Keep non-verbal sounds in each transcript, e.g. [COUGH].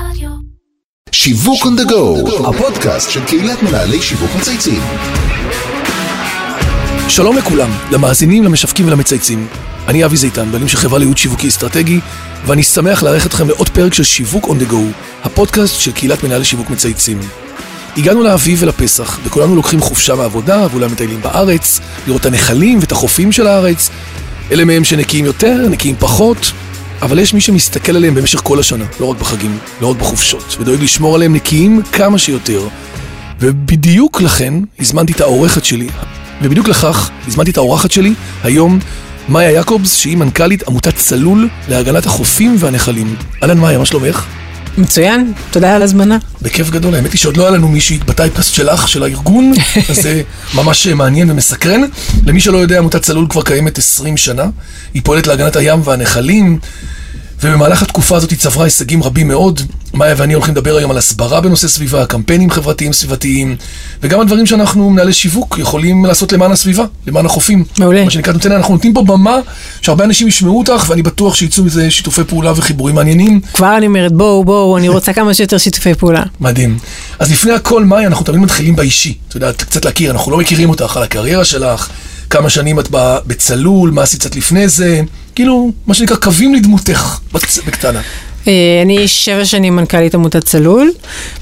רדיו. שיווק on the go, הפודקאסט של קהילת מנהלי שיווק מצייצים. שלום לכולם, למאזינים, למשווקים ולמצייצים. אני אבי זיתן, בעלים של חברה לייעוד שיווקי אסטרטגי, ואני שמח לארח אתכם לעוד פרק של שיווק on the go, הפודקאסט של קהילת מנהלי שיווק מצייצים. הגענו לאביב ולפסח, וכולנו לוקחים חופשה מעבודה, ואולי מטיילים בארץ, לראות את הנחלים ואת החופים של הארץ. אלה מהם שנקיים יותר, נקיים פחות, אבל יש מי שמסתכל עליהם במשך כל השנה, לא רק בחגים, לא רק בחופשות, ודואג לשמור עליהם נקיים כמה שיותר. ובדיוק לכן הזמנתי את העורכת שלי, ובדיוק לכך הזמנתי את האורחת שלי, היום, מאיה יעקובס, שהיא מנכ"לית עמותת צלול להגנת החופים והנחלים. אהלן מאיה, מה שלומך? מצוין, תודה על הזמנה. בכיף גדול, האמת היא שעוד לא היה לנו מישהי בטייפקאסט שלך, של הארגון, [LAUGHS] אז זה ממש מעניין ומסקרן. למי שלא יודע, עמותת צלול כבר קיימת 20 שנה, היא פועלת להגנת הים והנחלים, ובמהלך התקופה הזאת היא צברה הישגים רבים מאוד. מאיה ואני הולכים לדבר היום על הסברה בנושא סביבה, קמפיינים חברתיים סביבתיים, וגם על דברים שאנחנו, מנהלי שיווק, יכולים לעשות למען הסביבה, למען החופים. מעולה. מה שנקרא, נותן, אנחנו נותנים פה במה שהרבה אנשים ישמעו אותך, ואני בטוח שיצאו מזה שיתופי פעולה וחיבורים מעניינים. כבר אני אומרת, בואו, בואו, אני רוצה כמה שיותר שיתופי פעולה. מדהים. אז לפני הכל, מאי, אנחנו תמיד מתחילים באישי. אתה יודע, קצת להכיר, אנחנו לא מכירים אותך על הקריירה שלך, כמה שנים את בצלול, מה עשית קצת לפני זה, כאילו, מה שנקרא, קווים לדמותך, בקטנה. אה, אני שבע שנים מנכ"לית עמותת צלול.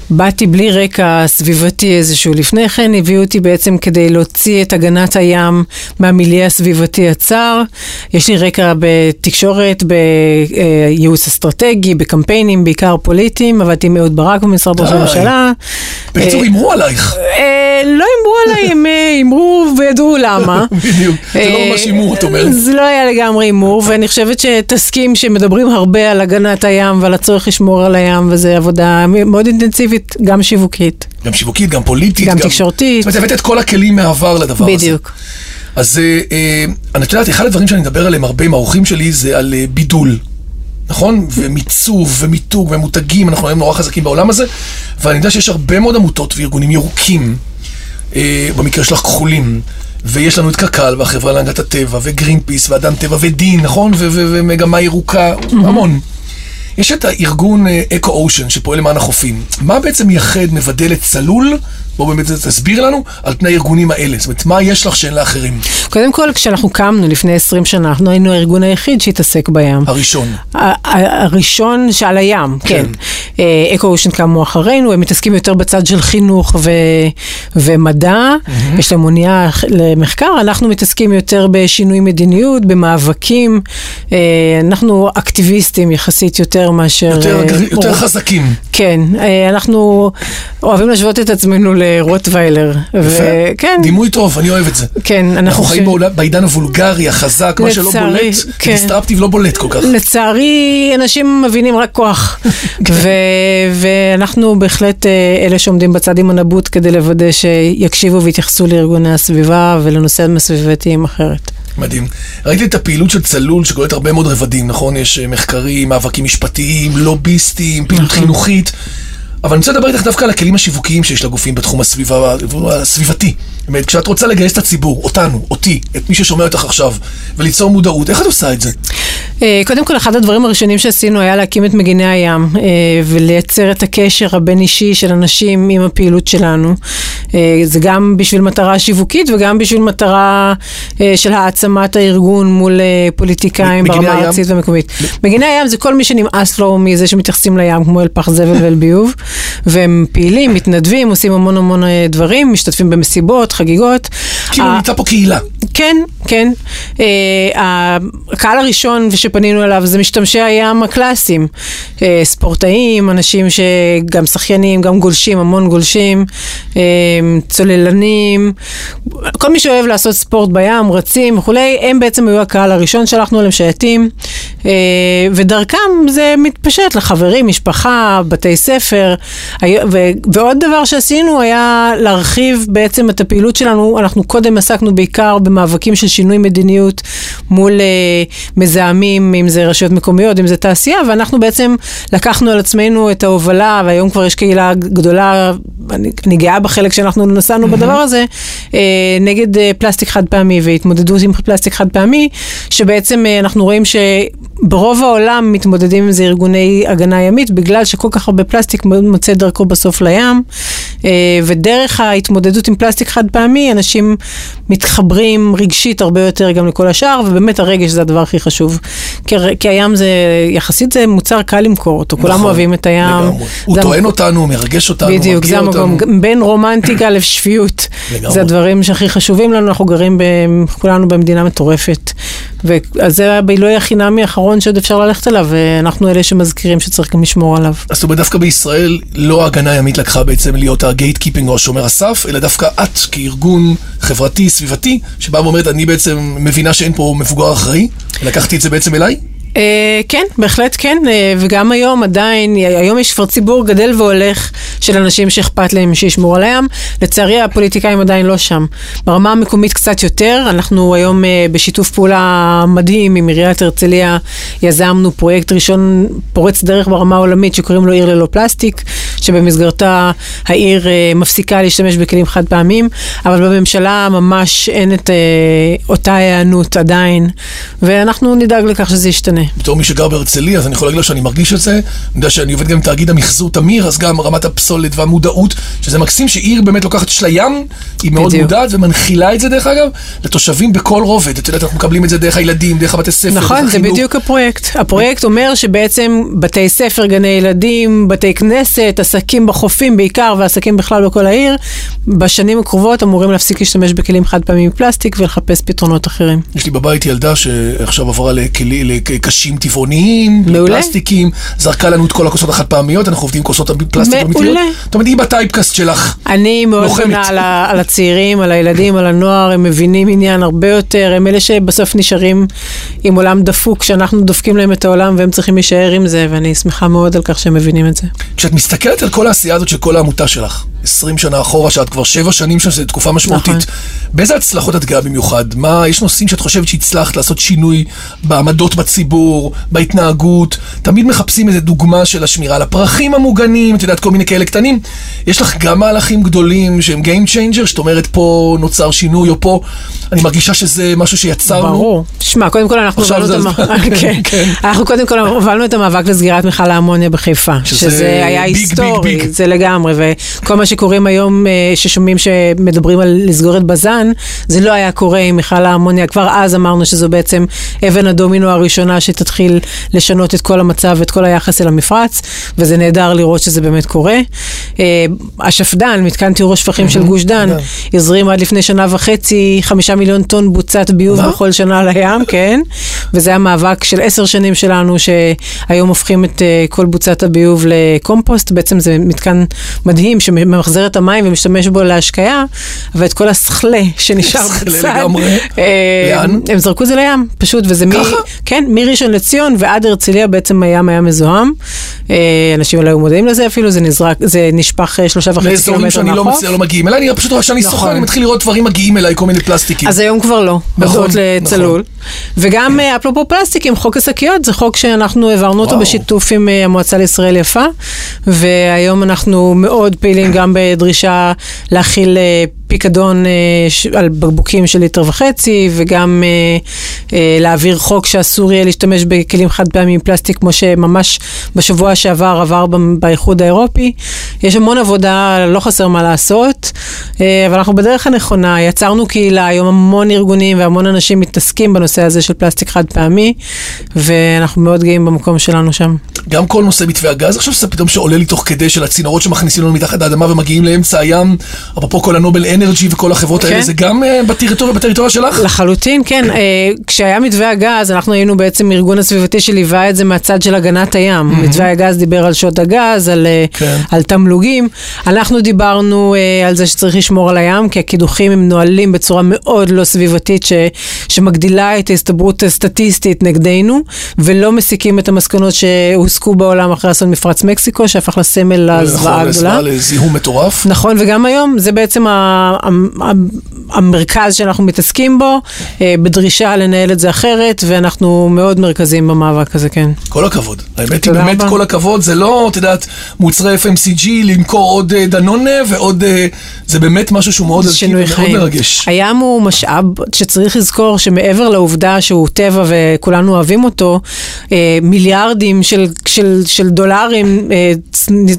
באתי בלי רקע סביבתי איזשהו לפני כן, הביאו אותי בעצם כדי להוציא את הגנת הים מהמיליה הסביבתי הצר. יש לי רקע בתקשורת, בייעוץ אסטרטגי, בקמפיינים, בעיקר פוליטיים, עבדתי עם אהוד ברק במשרד ראש די. הממשלה. בקיצור, אה, הימרו עלייך. אה, לא הימרו עליי, הם אה, הימרו וידעו למה. [LAUGHS] בדיוק. זה לא אה, ממש הימור, את אומרת. זה לא היה לגמרי הימור, ואני חושבת שתסכים שמדברים הרבה על הגנת הים ועל הצורך לשמור על הים, וזו עבודה מאוד אינטנסיבית, גם שיווקית. גם שיווקית, גם פוליטית. גם תקשורתית. זאת אומרת, הבאת את כל הכלים מהעבר לדבר הזה. בדיוק. אז אה, אה, את יודעת, אחד הדברים שאני מדבר עליהם הרבה עם האורחים שלי זה על אה, בידול. נכון? ומיצוב ומיתוג ומותגים, אנחנו היום נורא חזקים בעולם הזה, ואני יודע שיש הרבה מאוד עמותות וארגונים ירוקים, אה, במקרה שלך כחולים, ויש לנו את קק"ל והחברה להגנת הטבע, וגרין פיס, ואדם טבע, ודין, נכון? ומגמה ירוקה, המון. יש את הארגון אקו אושן שפועל למען החופים. מה בעצם מייחד, מבדל את צלול? בוא באמת תסביר לנו על פני הארגונים האלה. זאת אומרת, מה יש לך שאין לאחרים? קודם כל, כשאנחנו קמנו לפני 20 שנה, אנחנו היינו הארגון היחיד שהתעסק בים. הראשון. הראשון שעל הים, כן. אקו אושן קמו אחרינו, הם מתעסקים יותר בצד של חינוך ו- ומדע, יש להם אונייה למחקר, אנחנו מתעסקים יותר בשינוי מדיניות, במאבקים, אה, אנחנו אקטיביסטים יחסית יותר מאשר... יותר, אה, יותר חזקים. כן, אה, אנחנו אוהבים להשוות את עצמנו לרוטוויילר. וכן, דימוי טוב, אני אוהב את זה. כן, אנחנו אנחנו חיים חושבים- בעידן הוולגרי, החזק, מה שלא בולט, כן. דיסטרפטיב לא בולט כל כך. לצערי, אנשים מבינים רק כוח. [LAUGHS] ואנחנו בהחלט אה, אלה שעומדים בצד עם הנבוט כדי לוודא שיקשיבו ויתייחסו לארגוני הסביבה ולנושאים הסביבתיים אחרת. מדהים. ראיתי את הפעילות של צלול שכוללת הרבה מאוד רבדים, נכון? יש אה, מחקרים, מאבקים משפטיים, לוביסטים, פעילות נכון. חינוכית. אבל אני רוצה לדבר איתך דווקא על הכלים השיווקיים שיש לגופים בתחום הסביבה, הסביבתי. אומרת, כשאת רוצה לגייס את הציבור, אותנו, אותי, את מי ששומע אותך עכשיו, וליצור מודעות, איך את עושה את זה? אה, קודם כל, אחד הדברים הראשונים שעשינו היה להקים את מגיני הים אה, ולייצר את הקשר הבין-אישי של אנשים עם הפעילות שלנו. אה, זה גם בשביל מטרה שיווקית וגם בשביל מטרה של העצמת הארגון מול פוליטיקאים ברמה? הארצית והמקומית. מגיני הים זה כל מי שנמאס לו מזה שמתייחסים לים כמו אל פח זבל ואל ביוב, והם פעילים, מתנדבים, עושים המון המון דברים, משתתפים במסיבות, חגיגות. כאילו נמצא פה קהילה. כן, כן. אה, הקהל הראשון שפנינו אליו זה משתמשי הים הקלאסיים. אה, ספורטאים, אנשים שגם שחיינים, גם גולשים, המון גולשים, אה, צוללנים, כל מי שאוהב לעשות ספורט בים, רצים וכולי, הם בעצם היו הקהל הראשון שלחנו אליהם שייטים, אה, ודרכם זה מתפשט לחברים, משפחה, בתי ספר, ו- ועוד דבר שעשינו היה להרחיב בעצם את הפעילות שלנו, אנחנו קודם קודם עסקנו בעיקר במאבקים של שינוי מדיניות מול uh, מזהמים, אם זה רשויות מקומיות, אם זה תעשייה, ואנחנו בעצם לקחנו על עצמנו את ההובלה, והיום כבר יש קהילה גדולה, אני, אני גאה בחלק שאנחנו נסענו. בדבר הזה, uh, נגד uh, פלסטיק חד פעמי והתמודדות עם פלסטיק חד פעמי, שבעצם uh, אנחנו רואים שברוב העולם מתמודדים עם זה ארגוני הגנה ימית, בגלל שכל כך הרבה פלסטיק מוצא דרכו בסוף לים, uh, ודרך ההתמודדות עם פלסטיק חד פעמי, אנשים מתחברים רגשית הרבה יותר גם לכל השאר, ובאמת הרגש זה הדבר הכי חשוב. כי, כי הים זה, יחסית זה מוצר קל למכור אותו, נכון, כולם אוהבים את הים. לגמרי. הוא טוען המק... אותנו, מרגש אותנו, בדיוק, זה המקום, בין רומנטיקה לשפיות. לגמרי. זה הדברים שהכי חשובים לנו, אנחנו גרים ב, כולנו במדינה מטורפת. אז זה הבילוי החינמי האחרון שעוד אפשר ללכת אליו, ואנחנו אלה שמזכירים שצריך גם לשמור עליו. אז זאת אומרת, דווקא בישראל לא ההגנה הימית לקחה בעצם להיות ה gatekeeping או השומר הסף, אלא דווקא את כארגון חברתי, סביבתי, שבא ואומרת, אני בעצם מבינה שאין פה מבוגר אחראי, לקחתי את זה בעצם אליי? Uh, כן, בהחלט כן, uh, וגם היום עדיין, היום יש כבר ציבור גדל והולך של אנשים שאכפת להם שישמרו על הים. לצערי הפוליטיקאים עדיין לא שם. ברמה המקומית קצת יותר, אנחנו היום uh, בשיתוף פעולה מדהים עם עיריית הרצליה, יזמנו פרויקט ראשון פורץ דרך ברמה העולמית שקוראים לו עיר ללא פלסטיק, שבמסגרתה העיר uh, מפסיקה להשתמש בכלים חד פעמים, אבל בממשלה ממש אין את uh, אותה היענות עדיין, ואנחנו נדאג לכך שזה ישתנה. בתור מי שגר בהרצליה, אז אני יכול להגיד לו שאני מרגיש את זה. אני יודע שאני עובד גם עם תאגיד המחזור תמיר, אז גם רמת הפסולת והמודעות, שזה מקסים שעיר באמת לוקחת, יש לה ים, היא מאוד בדיוק. מודעת ומנחילה את זה דרך אגב, לתושבים בכל רובד. את יודעת, אנחנו מקבלים את זה דרך הילדים, דרך הבתי ספר, נכון, זה בדיוק הפרויקט. הפרויקט אומר שבעצם בתי ספר, גני ילדים, בתי כנסת, עסקים בחופים בעיקר, ועסקים בכלל בכל העיר, בשנים הקרובות אמורים להפסיק להשתמש בכלים חד פעמים מפלסטיק ולחפש פתרונות אחרים. יש לי בבית ילדה שעכשיו עברה לכלים, קשים טבעוניים, פלסטיקים, זרקה לנו את כל הכוסות החד פעמיות, אנחנו עובדים עם כוסות פלסטיק מעולה. זאת אומרת, היא בטייפקאסט שלך. אני מאוד בונה על, על הצעירים, על הילדים, על הנוער, הם מבינים עניין הרבה יותר, הם אלה שבסוף נשארים עם עולם דפוק, שאנחנו דופקים להם את העולם והם צריכים להישאר עם זה, ואני שמחה מאוד על כך שהם מבינים את זה. כשאת מסתכלת על כל העשייה הזאת של כל העמותה שלך, 20 שנה אחורה, שאת כבר 7 שנים שם, שזו תקופה משמעותית, נכון. באיזה הצלחות את גאה במיוחד? מה, יש נושאים שאת חושבת שהצלחת לעשות שינוי בעמדות בציבור? בהתנהגות, תמיד מחפשים איזה דוגמה של השמירה על הפרחים המוגנים, את יודעת, כל מיני כאלה קטנים. יש לך גם מהלכים גדולים שהם Game Changer, שאת אומרת פה נוצר שינוי, או פה, אני מרגישה שזה משהו שיצרנו. ברור. שמע, קודם כל אנחנו הובלנו את המאבק, [LAUGHS] כן. כן. אנחנו קודם כל הובלנו את המאבק לסגירת מכל האמוניה בחיפה, שזה היה היסטורי, זה לגמרי, וכל מה שקוראים היום, אה, ששומעים שמדברים על לסגור את בז"ן, זה לא היה קורה עם מכל האמוניה, כבר אז אמרנו שזו בעצם אבן הדומינו הראשונה שתתחיל לשנות את כל המצב ואת כל היחס אל המפרץ, וזה נהדר לראות שזה באמת קורה. אה, השפד"ן, מתקן טיהור השפכים של גוש דן, הזרים עד לפני שנה וחצי חמישה מיליון טון בוצת ביוב בכל שנה לים, [LAUGHS] כן, וזה היה מאבק של עשר שנים שלנו, שהיום הופכים את אה, כל בוצת הביוב לקומפוסט, בעצם זה מתקן מדהים שממחזר את המים ומשתמש בו להשקיה, ואת כל הסכלה שנשאר בצד, אה, הם זרקו את זה לים, פשוט, וזה מ... כן, מראשון לציון ועד הרצליה בעצם הים היה מזוהם. אה, אנשים לא היו מודעים לזה אפילו, זה נזרק, זה נשפך אה, שלושה וחצי קילומטר מהחוף. לאזורים שאני לא לא מגיעים אליי, אני פשוט כשאני נכון. סוחר, אני מתחיל לראות דברים מגיעים אליי, כל מיני פלסטיקים. אז היום כבר לא, נכון, הודות לצלול. וגם אפרופו פלסטיקים, חוק השקיות זה חוק שאנחנו העברנו אותו בשיתוף עם המועצה לישראל יפה, והיום אנחנו מאוד פעילים גם בדרישה להכיל פיקדון אה, על בקבוקים של ליטר וחצי, וגם אה, אה, להעביר חוק שאסור יהיה להשתמש בכלים חד פעמים פלסטיק, כמו שממש בשבוע שעבר עבר באיחוד האירופי. יש המון עבודה, לא חסר מה לעשות, אה, אבל אנחנו בדרך הנכונה. יצרנו קהילה, היום המון ארגונים והמון אנשים מתעסקים בנושא הזה של פלסטיק חד פעמי, ואנחנו מאוד גאים במקום שלנו שם. גם כל נושא מתווה הגז, עכשיו שזה פתאום שעולה לי תוך כדי של הצינורות שמכניסים לנו מתחת לאדמה ומגיעים לאמצע הים, אפרופו כל הנובל אנרג'י וכל החברות כן. האלה, זה גם uh, בטריטוריה, בטריטוריה שלך? לחלוטין, כן. uh, כשהיה מתווה הגז, אנחנו היינו בעצם ארגון הסביבתי שליווה את זה מהצד של הגנת הים. Mm-hmm. מתווה הגז דיבר על שעות הגז, על, כן. על תמלוגים. אנחנו דיברנו uh, על זה שצריך לשמור על הים, כי הקידוחים הם נועלים בצורה מאוד לא סביבתית, ש, שמגדילה את ההסתברות הסטטיסטית נגדנו, ולא מסיקים את המסקנות שהוסקו בעולם אחרי אסון מפרץ מקסיקו, שהפך לסמל לזוועה הגדולה. נכון, לזיהום מטורף. נכון, וגם היום זה בעצם המרכז שאנחנו מתעסקים בו, אה, בדרישה לנהל את זה אחרת, ואנחנו מאוד מרכזיים במאבק הזה, כן. כל הכבוד. האמת היא באמת רבה. כל הכבוד, זה לא, את יודעת, מוצרי FMCG, למכור עוד אה, דנונה ועוד, אה, זה באמת משהו שהוא מאוד ערכי ומאוד. מרגש. הים הוא משאב שצריך לזכור שמעבר לעובדה שהוא טבע וכולנו אוהבים אותו, מיליארדים של, של, של דולרים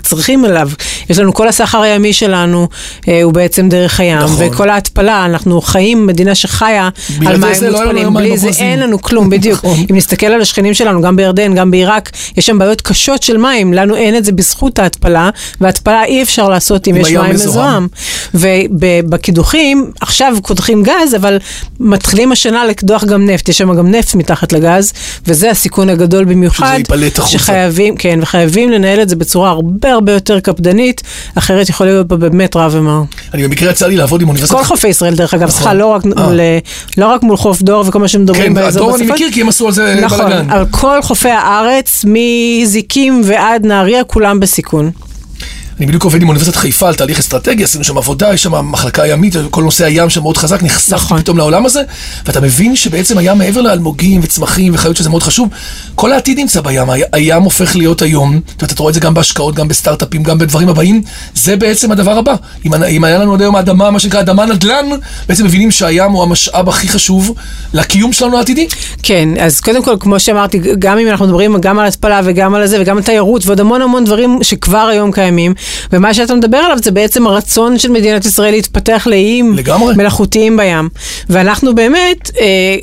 צריכים אליו. יש לנו כל הסחר הימי שלנו אה, הוא בעצם דרך הים, נכון. וכל ההתפלה, אנחנו חיים מדינה שחיה על מים לא מותפלים, מים בלי זה בברזים. אין לנו כלום, בדיוק. נכון. אם נסתכל על השכנים שלנו, גם בירדן, גם בעיראק, יש שם בעיות קשות של מים, לנו אין את זה בזכות ההתפלה, והתפלה אי אפשר לעשות אם יש מים. מזוהם. ובקידוחים, עכשיו קודחים גז, אבל מתחילים השנה לקדוח גם נפט, יש שם גם נפט מתחת לגז, וזה הסיכון הגדול במיוחד. שזה ייפלט החוצה. שחייבים, כן, וחייבים לנהל את זה בצורה הרבה הרבה יותר קפדנית, אחרת יכול להיות פה באמת רע ומר. אני במקרה יצא לי לעבוד עם אוניברסיטת... כל חופי ישראל, דרך אגב, נכון. סליחה, לא רק אה. לא רק מול חוף דור וכל מה שמדברים כן, באזור הדור אני. מכיר כי הם עשו על זה נכון, בלאגן. על כל חופי הארץ, מזיקים ועד נהריה, כולם בסיכון. אני בדיוק עובד עם אוניברסיטת חיפה על תהליך אסטרטגי, עשינו שם עבודה, יש שם מחלקה ימית, כל נושא הים שם מאוד חזק, נחשפתי נכון. פתאום לעולם הזה, ואתה מבין שבעצם הים מעבר לאלמוגים וצמחים וחיות שזה מאוד חשוב, כל העתיד נמצא בים, הים הופך להיות היום, אתה רואה את זה גם בהשקעות, גם בסטארט-אפים, גם בדברים הבאים, זה בעצם הדבר הבא. אם, אם היה לנו עד היום האדמה, מה שנקרא אדמה נדל"ן, בעצם מבינים שהים הוא המשאב הכי חשוב לקיום שלנו העתידי. כן, אז קודם כל, כמו שאמרתי, גם אם אנחנו מדברים גם על התפלה וגם על זה וגם על תיירות ועוד המון המון דברים שכבר היום קיימים, ומה שאתה מדבר עליו זה בעצם הרצון של מדינת ישראל להתפתח לאיים לגמרי. מלאכותיים בים. ואנחנו באמת... אה,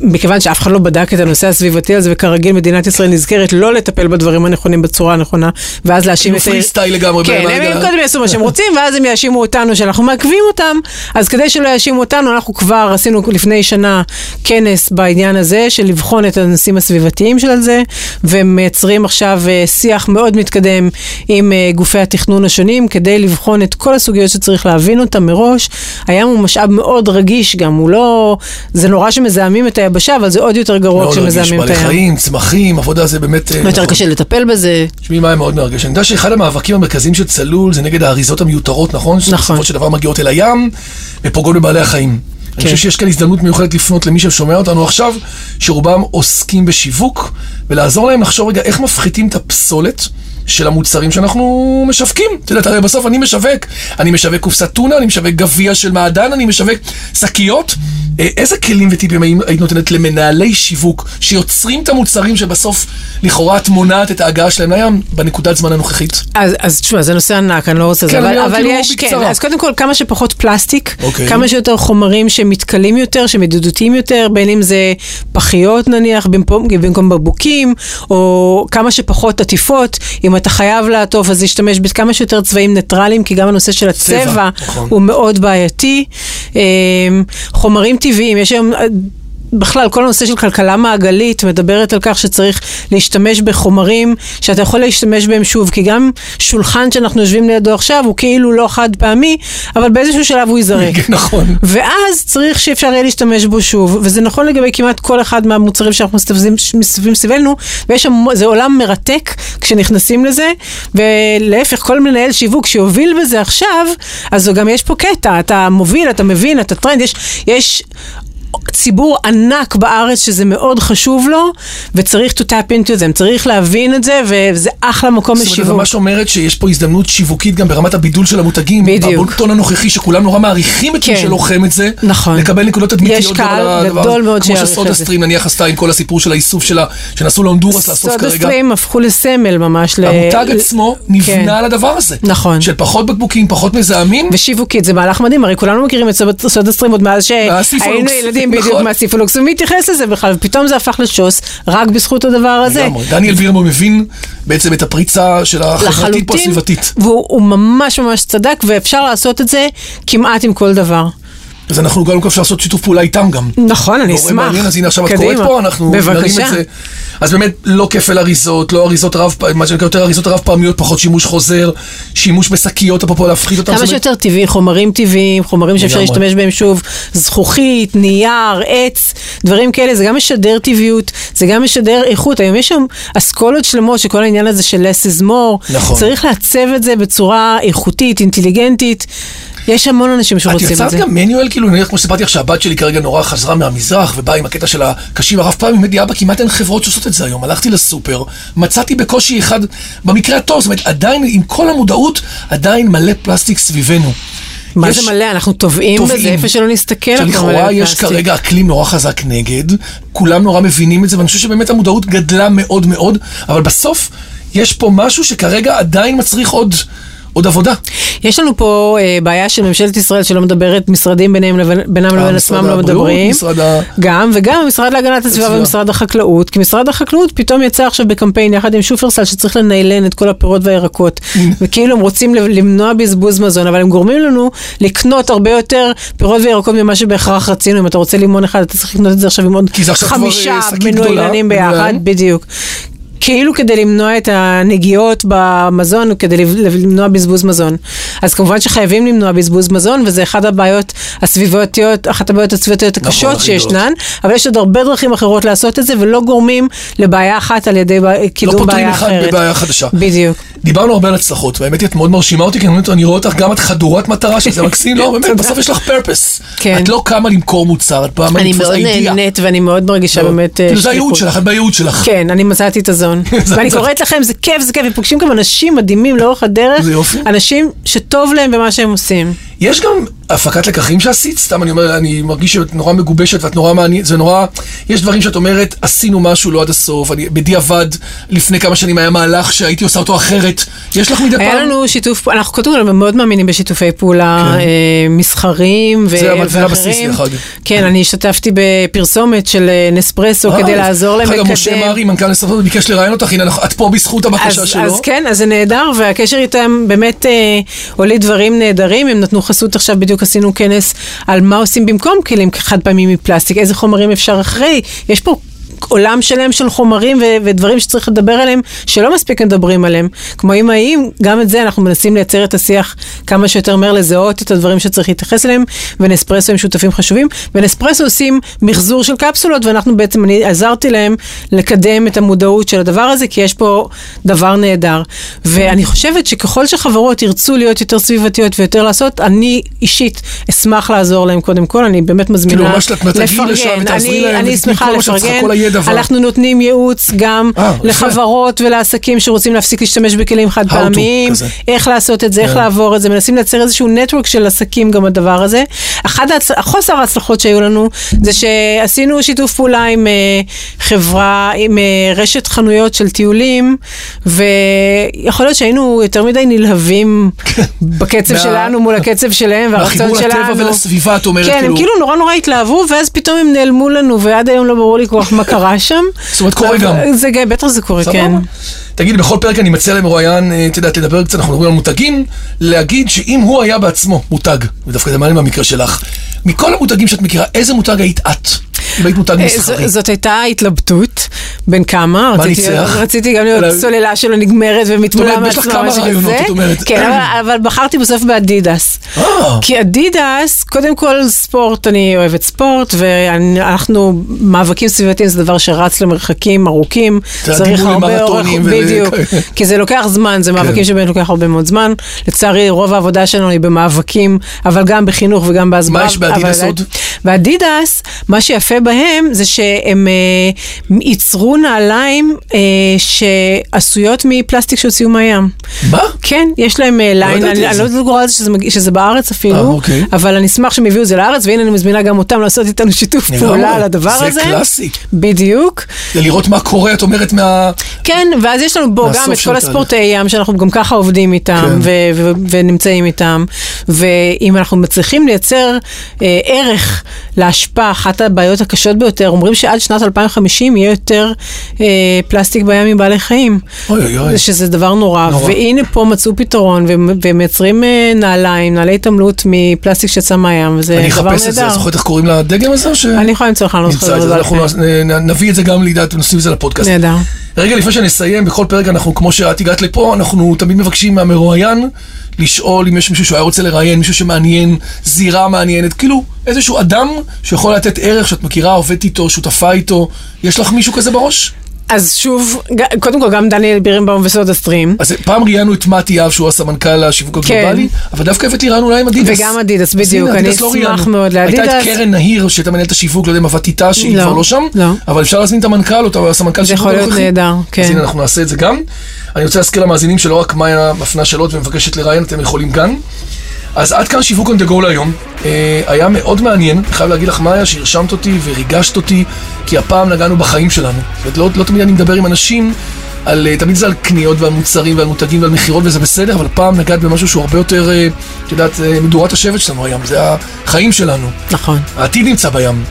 מכיוון שאף אחד לא בדק את הנושא הסביבתי הזה, וכרגיל מדינת ישראל נזכרת לא לטפל בדברים הנכונים בצורה הנכונה, ואז להאשים כאילו את... פרי סטייל לגמרי כן, ברגע- הם קודם יעשו מה שהם רוצים, [LAUGHS] ואז הם יאשימו אותנו שאנחנו מעכבים אותם, אז כדי שלא יאשימו אותנו, אנחנו כבר עשינו לפני שנה כנס בעניין הזה, של לבחון את הנושאים הסביבתיים של זה, ומייצרים עכשיו אה, שיח מאוד מתקדם עם אה, גופי התכנון השונים, כדי לבחון את כל הסוגיות שצריך להבין אותן מראש. הים הוא משאב מאוד רגיש גם, הוא לא... זה נורא שמזהמים את היבשה, אבל זה עוד יותר גרוע מאוד רגיש, כשמזהמים את בעלי הים. חיים, צמחים, עבודה זה באמת... אה, יותר נכון. קשה לטפל בזה. תשמעי מה היה מאוד מרגש. אני יודע שאחד המאבקים המרכזיים של צלול זה נגד האריזות המיותרות, נכון? נכון. שבסופו של דבר מגיעות אל הים ופוגעות בבעלי החיים. אני כן. חושב שיש כאן הזדמנות מיוחדת לפנות למי ששומע אותנו עכשיו, שרובם עוסקים בשיווק, ולעזור להם לחשוב רגע איך מפחיתים את הפסולת. של המוצרים שאנחנו משווקים. את יודעת, הרי בסוף אני משווק, אני משווק קופסת טונה, אני משווק גביע של מעדן, אני משווק שקיות. אה, איזה כלים וטיפים היית נותנת למנהלי שיווק שיוצרים את המוצרים שבסוף לכאורה את מונעת את ההגעה שלהם לים בנקודת זמן הנוכחית? אז, אז תשמע, זה נושא ענק, אני לא רוצה כן, זה, אבל, אבל כאילו יש, כן, בקצרה. אז קודם כל כמה שפחות פלסטיק, אוקיי. כמה שיותר חומרים שמתכלים יותר, שמדידותיים יותר, בין אם זה פחיות נניח, במקום, במקום בקבוקים, או כמה שפחות עטיפות, אם אתה חייב לעטוף אז להשתמש בכמה שיותר צבעים ניטרליים, כי גם הנושא של הצבע צבע, נכון. הוא מאוד בעייתי. אמ, חומרים טבעיים, יש היום... בכלל, כל הנושא של כלכלה מעגלית מדברת על כך שצריך להשתמש בחומרים שאתה יכול להשתמש בהם שוב, כי גם שולחן שאנחנו יושבים לידו עכשיו הוא כאילו לא חד פעמי, אבל באיזשהו שלב הוא ייזרק. [LAUGHS] נכון. ואז צריך שאפשר יהיה להשתמש בו שוב, וזה נכון לגבי כמעט כל אחד מהמוצרים שאנחנו מסתובבים מסתובבים סביבנו, ויש שם, זה עולם מרתק כשנכנסים לזה, ולהפך, כל מנהל שיווק שיוביל בזה עכשיו, אז גם יש פה קטע, אתה מוביל, אתה מבין, אתה טרנד, יש, יש ציבור ענק בארץ שזה מאוד חשוב לו, וצריך to tap into them, צריך להבין את זה, וזה אחלה מקום זאת אומרת, לשיווק. ממש אומרת שיש פה הזדמנות שיווקית גם ברמת הבידול של המותגים. בדיוק. בבון טון הנוכחי, שכולם נורא מעריכים את מי כן. שלוחם את זה. נכון. לקבל נקודות תדמיתיות. יש גם קהל על הדבר גדול הזה. מאוד כמו שיעריך שסודה את זה. סטרים נניח עשתה עם כל הסיפור של האיסוף שלה, שנסעו להונדורס לאסוף סודה כרגע. סטרים הפכו לסמל ממש. המותג ל- עצמו כן. נבנה על הדבר הזה. נכון. של פחות בקבוקים, פחות מזהמים. ושיווקית זה מהלך מדהים, הרי כולנו מכירים את סוד- סודה סטרים עוד מאז שהיינו מהסיפולוקס, ילדים בדיוק נכון. מהסיפולוקס, ומי התייחס לזה בכלל, ופתאום זה הפך לשוס רק בזכות הדבר הזה. לגמרי. דניאל וירמו מבין בעצם את הפריצה של החברתית פה הסביבתית. והוא הוא ממש ממש צדק, ואפשר לעשות את זה כמעט עם כל דבר. אז אנחנו גם אפשר לעשות שיתוף פעולה איתם גם. נכון, אני אשמח. מעניין, אז הנה עכשיו את קדימה. קוראת פה, אנחנו נרים בבקשה. את זה. אז באמת, לא כפל אריזות, לא אריזות רב, מה שנקרא יותר אריזות רב פעמיות, פחות שימוש חוזר, שימוש בשקיות, אפרופו להפחית אותם. כמה שיותר טבעי, חומרים טבעיים, חומרים שאפשר. להשתמש בהם שוב, זכוכית, נייר, עץ, דברים כאלה, זה גם משדר טבעיות, זה גם משדר איכות. היום יש שם אסכולות שלמות שכל העניין הזה של less is more, נכון. צריך לעצב את זה בצורה איכותית, אינטליגנטית. יש המון אנשים את שרוצים את יצרת זה. גם מניואל, כאילו, נניח כמו שסיפרתי לך שהבת שלי כרגע נורא חזרה מהמזרח, ובאה עם הקטע של הקשים הרב פעמים, אמרתי, אבא, כמעט אין חברות שעושות את זה היום. הלכתי לסופר, מצאתי בקושי אחד, במקרה הטוב, זאת אומרת, עדיין, עם כל המודעות, עדיין מלא פלסטיק סביבנו. מה יש- זה מלא? אנחנו טובעים טובעים. בזה, איפה שלא נסתכל. עכשיו, אנחנו מלא לכאורה יש פלסטיק. כרגע אקלים נורא חזק נגד, כולם נורא מבינים את זה, ואני חושב שבאמת המודעות גדלה מאוד מאוד, אבל בסוף יש פה משהו שכרגע עדיין מצריך עוד, עוד עבודה. יש לנו פה אה, בעיה של ממשלת ישראל שלא מדברת, משרדים ביניהם לבין, בינם לבין עצמם לא מדברים. משרד ה- גם, וגם המשרד להגנת הסביבה. ומשרד החקלאות. כי משרד החקלאות פתאום יצא עכשיו בקמפיין יחד עם שופרסל שצריך לניילן את כל הפירות והירקות. וכאילו הם רוצים למנוע בזבוז מזון, אבל הם גורמים לנו לקנות הרבה יותר פירות וירקות ממה שבהכרח רצינו. אם אתה רוצה לימון אחד, אתה צריך לקנות את זה עכשיו עם עוד חמישה אה, גדולה. מנוילנים ביחד. מנוילן. בדיוק. כאילו כדי למנוע את הנגיעות במזון, כדי למנוע בזבוז מזון. אז כמובן שחייבים למנוע בזבוז מזון, וזה אחת הבעיות הסביבתיות, אחת הבעיות הסביבתיות נכון, הקשות הכי שישנן, אבל יש עוד הרבה דרכים אחרות לעשות את זה, ולא גורמים לבעיה אחת על ידי בע- לא קידום פותרים בעיה אחד אחרת. בבעיה חדשה. בדיוק. דיברנו הרבה על הצלחות, והאמת היא, את מאוד מרשימה אותי, כי אני, רואה אותך, גם את חדורת מטרה, שזה [LAUGHS] מקסים, לא, באמת, בסוף יש לך פרפס. כן. את לא קמה למכור מוצר, את פעם אני מאוד. נהנית ואני מאוד מרגישה לא. באמת אה, כאילו זה הייעוד. שלך, את בייעוד שלך. כן, אני מצאתי את הזון. [LAUGHS] זה- ואני קוראת לכם, זה כיף, זה כיף, ופוגשים גם אנשים מדהימים לאורך הדרך. זה יופי. אנשים שטוב להם במה שהם עושים. יש גם הפקת לקחים שעשית, סתם אני אומר, אני מרגיש שאת נורא מגובשת ואת נורא מעניינת, זה נורא, יש דברים שאת אומרת, עשינו משהו לא עד הסוף, אני בדיעבד, לפני כמה שנים היה מהלך שהייתי עושה אותו אחרת, יש לך מדי פעם? היה לנו שיתוף, אנחנו קודם כל מאוד מאמינים בשיתופי פעולה כן. אה, מסחריים ו- זה הבסיס, ואחרים. דרך אגב. כן, אני השתתפתי בפרסומת של אה, נספרסו כדי אה, לעזור להם דרך אגב, לקדם. משה מרי, מנכ"ל נספר, ביקש לראיין אותך, הנה, את פה בזכות הבקשה אז, שלו. אז כן, אז זה נהדר, והקשר איתם באמת אה, הוליד דברים נהדרים, הם נתנו חסות עכשיו, בדיוק עשינו כנס על מה עושים במקום כלים חד פעמים מפלסטיק, איזה חומרים אפשר אחרי, יש פה... עולם שלם של חומרים ו- ודברים שצריך לדבר עליהם, שלא מספיק מדברים עליהם. כמו אמאים, גם את זה אנחנו מנסים לייצר את השיח כמה שיותר מהר, לזהות את הדברים שצריך להתייחס אליהם, ונספרסו הם שותפים חשובים, ונספרסו עושים מחזור של קפסולות, ואנחנו בעצם, אני עזרתי להם לקדם את המודעות של הדבר הזה, כי יש פה דבר נהדר. ואני חושבת שככל שחברות ירצו להיות יותר סביבתיות ויותר לעשות, אני אישית אשמח לעזור להם קודם כל, אני באמת מזמינה כאילו, ותעזרי אני, אני שמחה לפרגן. הידע וה- אנחנו נותנים ייעוץ גם אה, יפה. לחברות ולעסקים שרוצים להפסיק להשתמש בכלים חד פעמיים. איך לעשות את זה, איך כן. לעבור את זה, מנסים לייצר איזשהו נטוורק של עסקים גם בדבר הזה. ההצ... החוסר ההצלחות שהיו לנו זה שעשינו שיתוף פעולה עם אה, חברה, עם אה, רשת חנויות של טיולים, ויכול להיות שהיינו יותר מדי נלהבים בקצב מה- שלנו מול הקצב שלהם והרצון שלנו. לטבע ולסביבה, את אומרת, כן, הם כאילו- כאילו נורא נורא התלהבו, ואז פתאום הם נעלמו לנו, ועד היום לא ברור לי כל כך מה קרה שם. זאת אומרת, קורה גם. זה בטח זה קורה. כן. תגיד, בכל פרק אני מציע למרואיין, אה, את יודעת, לדבר קצת, אנחנו מדברים על מותגים, להגיד שאם הוא היה בעצמו מותג, ודווקא זה מעניין במקרה שלך, מכל המותגים שאת מכירה, איזה מותג היית את? היית מותג מסחרי. זאת הייתה התלבטות בין כמה, מה ניצח? רציתי גם להיות סוללה שלא נגמרת ומתמולה זאת אומרת, יש לך מעצמה, כמה רעיונות. את אומרת. כן, אבל- בחרתי בסוף באדידס. אה. כי אדידס, קודם כל ספורט, אני אוהבת ספורט, ואנחנו, מאבקים סביבתיים זה דבר שרץ למרחקים ארוכים. צריך הרבה אורך, בדיוק. [LAUGHS] כי זה לוקח זמן, זה מאבקים כן. שבאמת לוקח הרבה מאוד זמן. לצערי, רוב העבודה שלנו היא במאבקים, אבל גם בחינוך וגם בהסברה. מה יש באדידס עוד? באדידס, מה שיפה בהם זה שהם אה, ייצרו נעליים אה, שעשויות מפלסטיק שהוציאו מהים. מה? כן, יש להם אה, ליין, ידעתי אני אני זה. לא יודעת גורל שזה, מגיע- שזה בארץ אפילו, אה, אוקיי. אבל אני אשמח שהם יביאו את זה לארץ, והנה אני מזמינה גם אותם לעשות איתנו שיתוף. פעולה על הדבר זה הזה. קלאסי. בדיוק. זה לראות מה קורה, את אומרת, מה... כן, ואז יש לנו בו גם את כל. הספורטאי ים שאנחנו גם ככה עובדים איתם כן. ו- ו- ונמצאים איתם, ואם אנחנו מצליחים לייצר אה, ערך להשפעה, אחת הבעיות הקשות ביותר, אומרים שעד שנת 2050 יהיה יותר אה, פלסטיק בים מבעלי חיים. אוי אוי אוי. שזה דבר נורא, נורא. והנה פה מצאו פתרון והם- והם מייצרים אה, נעליים, נעלי התעמלות מפלסטיק שיצא מהים, וזה אני דבר אחפש את זה, נהדר. זוכרת איך קוראים לדגם הזה? ש- אני יכולה למצוא לך, אני לא נמצא זוכרת. את זה, אנחנו נ- נביא את זה גם לידיעת, ונוסיף את זה לפודקאסט. נהדר. רגע לפני שנסיים, בכל פרק אנחנו, כמו שאת הגעת לפה, אנחנו תמיד מבקשים מהמרואיין לשאול אם יש מישהו שהוא היה רוצה לראיין, מישהו שמעניין, זירה מעניינת, כאילו איזשהו אדם שיכול לתת ערך שאת מכירה, עובדת איתו, שותפה איתו, יש לך מישהו כזה בראש? אז שוב, קודם כל גם דניאל בירנבאום וסודה סטרים. אז פעם ראיינו את מתי יהב, שהוא הסמנכ"ל השיווק הגלובלי, אבל דווקא הבאתי רעיון אולי עם אדידס. כן. וגם אדידס, בדיוק, אני לא אשמח ראיינו. מאוד הייתה לאדידס. את קרן נהיר, שהייתה מנהלת השיווק, לא יודע אם עבדת איתה, שהיא לא, כבר לא שם, לא. אבל אפשר להזמין את המנכ"ל או הסמנכ"ל זה שיווק יכול להיות הנוכחי. נהדר, כן. אז הנה, אנחנו נעשה את זה גם. אני רוצה להזכיר למאזינים שלא רק מאיה מפנה שאלות ומבקשת לראיין, אתם יכולים גם. אז עד כאן שיווק on the go להיום. אה, היה מאוד מעניין, אני חייב להגיד לך מאיה, שהרשמת אותי וריגשת אותי, כי הפעם נגענו בחיים שלנו. זאת אומרת, לא, לא תמיד אני מדבר עם אנשים, על, אה, תמיד זה על קניות ועל מוצרים ועל מותגים ועל מכירות וזה בסדר, אבל הפעם נגעת במשהו שהוא הרבה יותר, אה, את יודעת, מדורת השבט שלנו היום, זה החיים שלנו. נכון. העתיד נמצא בים.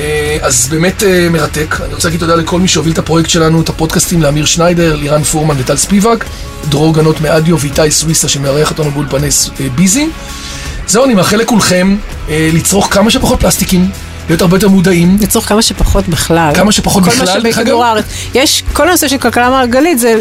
אה, אז באמת אה, מרתק. אני רוצה להגיד תודה לכל מי שהוביל את הפרויקט שלנו, את הפודקאסטים, לאמיר שניידר, לירן פורמן וטל ספיבק, דרור גנות מאדיו ואיתי סוויסה שמארח אותנו באולפני אה, ביזי. זהו, אני מאחל לכולכם לצרוך כמה שפחות פלסטיקים, להיות הרבה יותר מודעים. לצורך כמה שפחות בכלל. כמה שפחות בכלל, כל מה. שבכדור הארץ. יש, כל הנושא של כלכלה מעגלית זה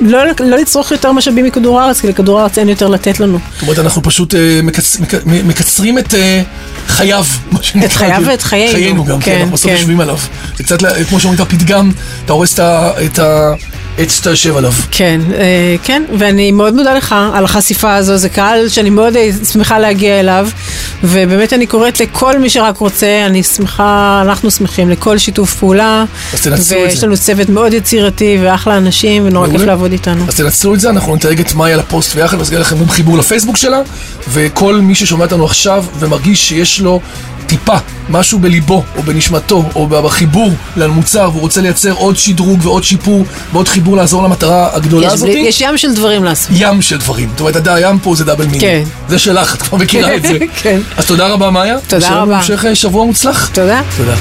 לא, לא לצרוך יותר משאבים מכדור הארץ, כי לכדור הארץ אין יותר לתת לנו. זאת אומרת, אנחנו פשוט אה, מקצ... מק... מקצרים את אה, חייו, מה שנקרא. חייו. ואת חיינו. חיינו גם, כן, כן, אנחנו בסוף כן. יושבים עליו. זה קצת, כמו שאומרים את הפתגם, אתה הורס את ה- העץ שאתה יושב עליו. כן, אה, כן, ואני מאוד מודה לך על החשיפה הזו, זה קהל שאני מאוד אה, שמחה להגיע אליו, ובאמת אני קוראת לכל מי שרק רוצה, אני שמחה, אנחנו שמחים לכל שיתוף פעולה, אז תנצלו את זה. ויש לנו צוות מאוד יצירתי ואחלה אנשים, ונורא כיף. לעבוד איתנו. אז תנצלו את זה, אנחנו נתייג את מאיה לפוסט ביחד, ואז יהיה לכם חיבור לפייסבוק שלה, וכל מי ששומע אותנו עכשיו ומרגיש שיש לו טיפה, משהו בליבו, או בנשמתו, או בחיבור למוצר, והוא רוצה לייצר עוד שדרוג ועוד שיפור, ועוד חיבור לעזור למטרה הגדולה יש, הזאת. יש ים של דברים לעשות. ים של דברים. זאת אומרת, הדע הים פה זה דאבל מיני. כן. זה שלך, את כבר מכירה את זה. [LAUGHS] כן. אז תודה רבה, מאיה. תודה ושיהיה לנו רבה. המשך אה, שבוע מוצלח. תודה. תודה.